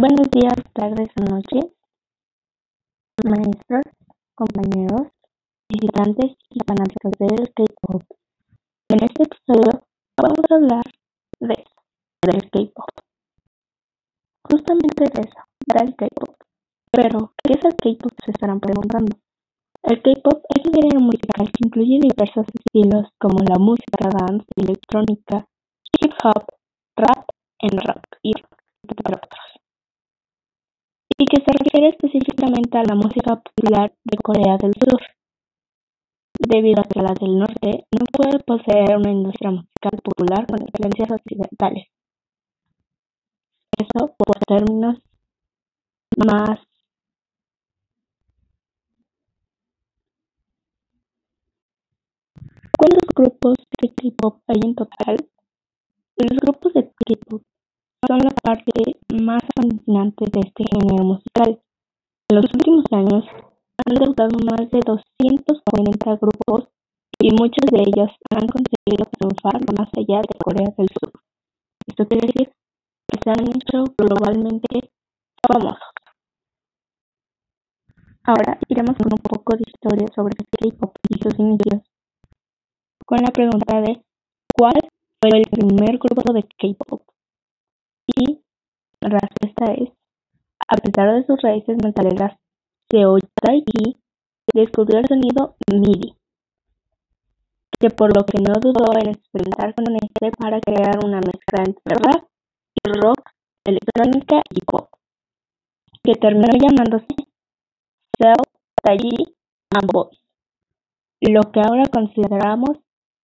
Buenos días, tardes o noches, maestros, compañeros, visitantes y fanáticos del K-pop. En este episodio vamos a hablar de eso, del K-pop. Justamente de eso, del K-pop. Pero, ¿qué es el K-pop? Se estarán preguntando. El K-pop es un género musical que incluye diversos estilos como la música dance, electrónica, hip hop, rap, en rock y entre otros y que se refiere específicamente a la música popular de Corea del Sur, debido a que la del norte no puede poseer una industria musical popular con influencias occidentales. Eso por términos más ¿Cuántos grupos de K-pop hay en total? Los grupos de K-pop son la parte de este género musical. En los últimos años han debutado más de 240 grupos y muchos de ellos han conseguido triunfar más allá de Corea del Sur. Esto quiere decir que se han hecho globalmente famosos. Ahora iremos con un poco de historia sobre el K-pop y sus inicios, con la pregunta de ¿cuál fue el primer grupo de K-pop? Y la respuesta es, a pesar de sus raíces metaleras, Seo-taiji descubrió el sonido MIDI, que por lo que no dudó en experimentar con este para crear una mezcla entre rap y rock, electrónica y pop, que terminó llamándose Seo Taiji and Boys, lo que ahora consideramos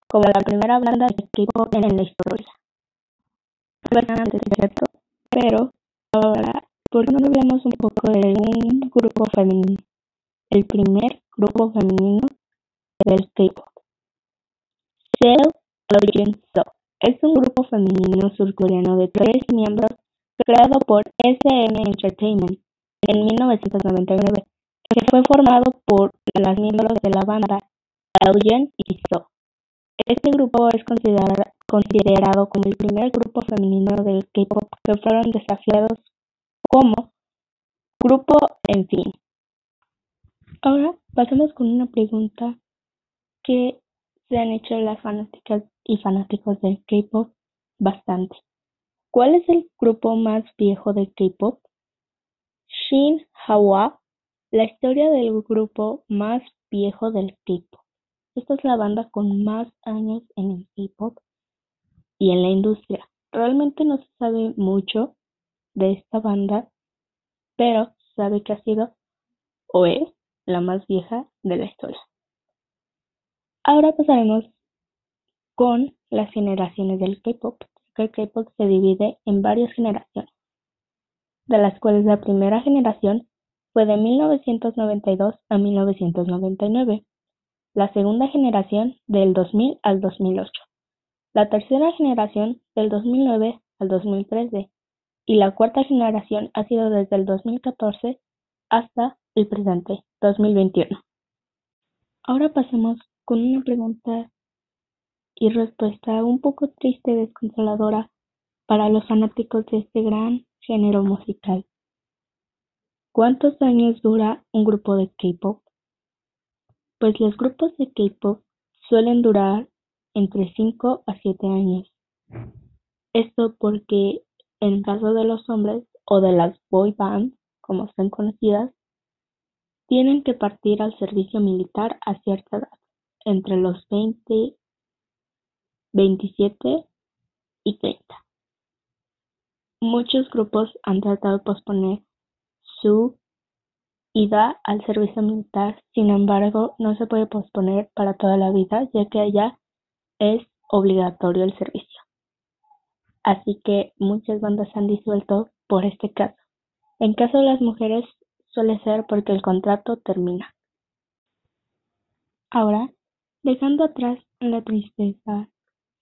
como la primera banda de K-pop en la historia. Bastante cierto, pero ahora, ¿por qué no hablamos un poco de un grupo femenino? El primer grupo femenino del K-pop. Cell Origin So es un grupo femenino surcoreano de tres miembros creado por SM Entertainment en 1999, que fue formado por las miembros de la banda Eugene y So. Este grupo es considerado como el primer grupo femenino del K-pop que fueron desafiados como grupo en fin. Ahora pasemos con una pregunta que se han hecho las fanáticas y fanáticos del K-pop bastante. ¿Cuál es el grupo más viejo del K-pop? Shin Hawa, la historia del grupo más viejo del K-pop. Esta es la banda con más años en el K-pop y en la industria. Realmente no se sabe mucho de esta banda, pero se sabe que ha sido o es la más vieja de la historia. Ahora pasaremos con las generaciones del K-pop. El K-pop se divide en varias generaciones, de las cuales la primera generación fue de 1992 a 1999 la segunda generación del 2000 al 2008, la tercera generación del 2009 al 2013 y la cuarta generación ha sido desde el 2014 hasta el presente, 2021. Ahora pasemos con una pregunta y respuesta un poco triste y desconsoladora para los fanáticos de este gran género musical. ¿Cuántos años dura un grupo de K-pop? pues los grupos de K-pop suelen durar entre 5 a 7 años. Esto porque en caso de los hombres o de las boy bands, como son conocidas, tienen que partir al servicio militar a cierta edad, entre los 20, 27 y 30. Muchos grupos han tratado de posponer su ida al servicio militar, sin embargo, no se puede posponer para toda la vida, ya que allá es obligatorio el servicio. Así que muchas bandas han disuelto por este caso. En caso de las mujeres suele ser porque el contrato termina. Ahora, dejando atrás la tristeza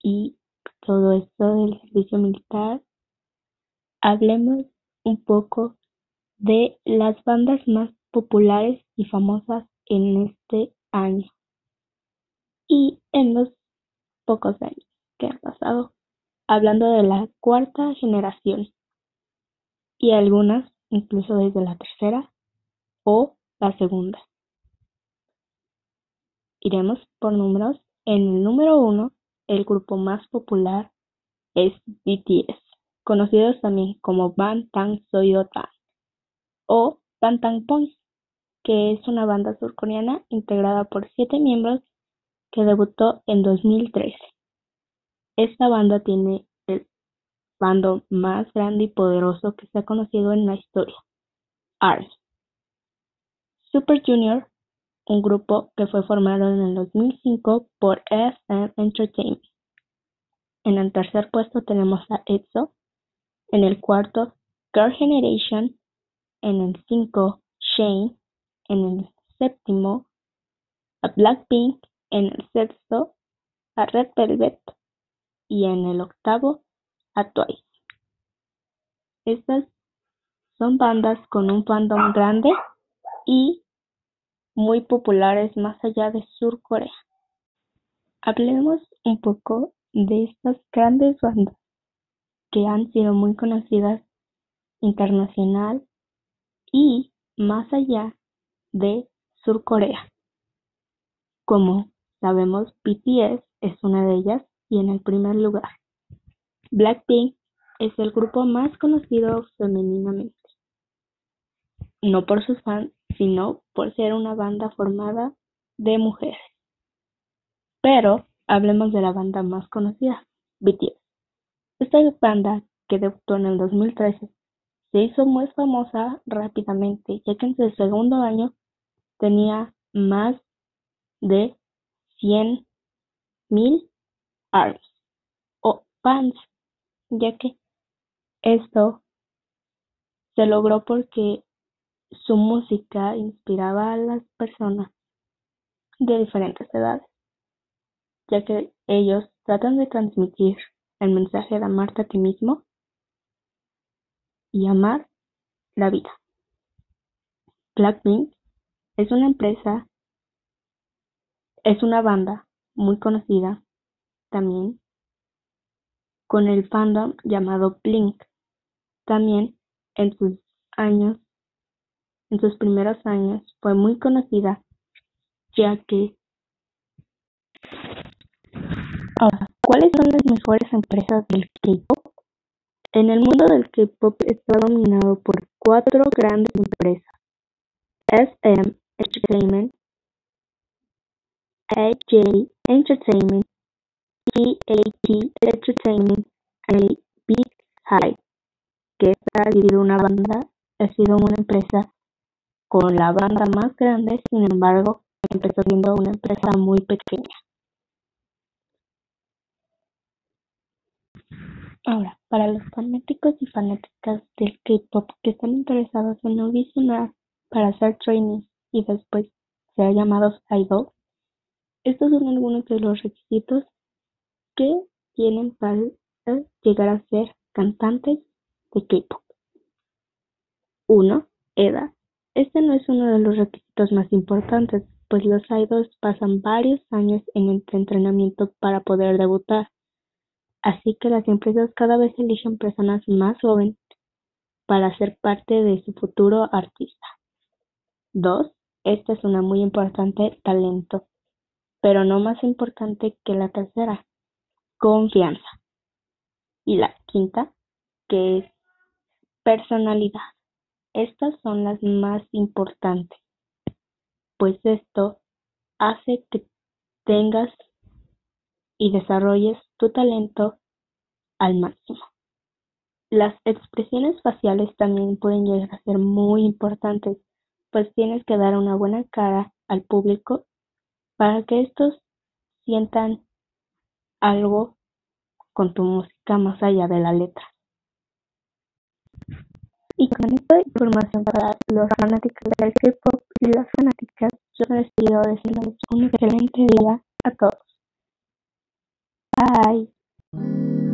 y todo esto del servicio militar, hablemos un poco de las bandas más populares y famosas en este año y en los pocos años que han pasado, hablando de la cuarta generación. y algunas incluso desde la tercera o la segunda. Iremos por números. En el número uno, el grupo más popular es BTS, conocidos también como Bangtan Soyota o Bangtan Boys, que es una banda surcoreana integrada por siete miembros que debutó en 2013. Esta banda tiene el bando más grande y poderoso que se ha conocido en la historia, ARMY. Super Junior, un grupo que fue formado en el 2005 por SM Entertainment. En el tercer puesto tenemos a EXO, en el cuarto Girl Generation, en el cinco Shane, en el séptimo a Blackpink, en el sexto a Red Velvet y en el octavo a Twice. Estas son bandas con un fandom grande y muy populares más allá de Sur Corea. Hablemos un poco de estas grandes bandas que han sido muy conocidas internacional y más allá de Sur Corea. Como sabemos, BTS es una de ellas y en el primer lugar. Blackpink es el grupo más conocido femeninamente, no por sus fans, sino por ser una banda formada de mujeres. Pero hablemos de la banda más conocida, BTS. Esta banda, que debutó en el 2013, se hizo muy famosa rápidamente, ya que en su segundo año tenía más de 100 mil ARMS o fans, ya que esto se logró porque su música inspiraba a las personas de diferentes edades, ya que ellos tratan de transmitir el mensaje de amarte a ti mismo y amar la vida. Blackpink es una empresa, es una banda muy conocida también con el fandom llamado Blink. También en sus años en sus primeros años fue muy conocida ya que Ahora, ¿cuáles son las mejores empresas del K-pop? En el mundo del K-pop está dominado por cuatro grandes empresas: SM Entertainment, AJ Entertainment, TAT Entertainment y Big High, que ha sido una banda, ha sido una empresa con la banda más grande, sin embargo, empezó siendo una empresa muy pequeña. Ahora, para los fanáticos y fanáticas del K-pop que están interesados en audicionar para hacer training y después ser llamados idol, estos son algunos de los requisitos que tienen para llegar a ser cantantes de K-pop. 1. Edad. Este no es uno de los requisitos más importantes, pues los idols pasan varios años en entrenamiento para poder debutar, así que las empresas cada vez eligen personas más jóvenes para ser parte de su futuro artista. 2. Esta es una muy importante talento, pero no más importante que la tercera, confianza. Y la quinta, que es personalidad. Estas son las más importantes, pues esto hace que tengas y desarrolles tu talento al máximo. Las expresiones faciales también pueden llegar a ser muy importantes, pues tienes que dar una buena cara al público para que estos sientan algo con tu música más allá de la letra. Y con esta información para los fanáticos del K-pop y las fanáticas, yo me despido deseándoles un excelente día a todos. Bye.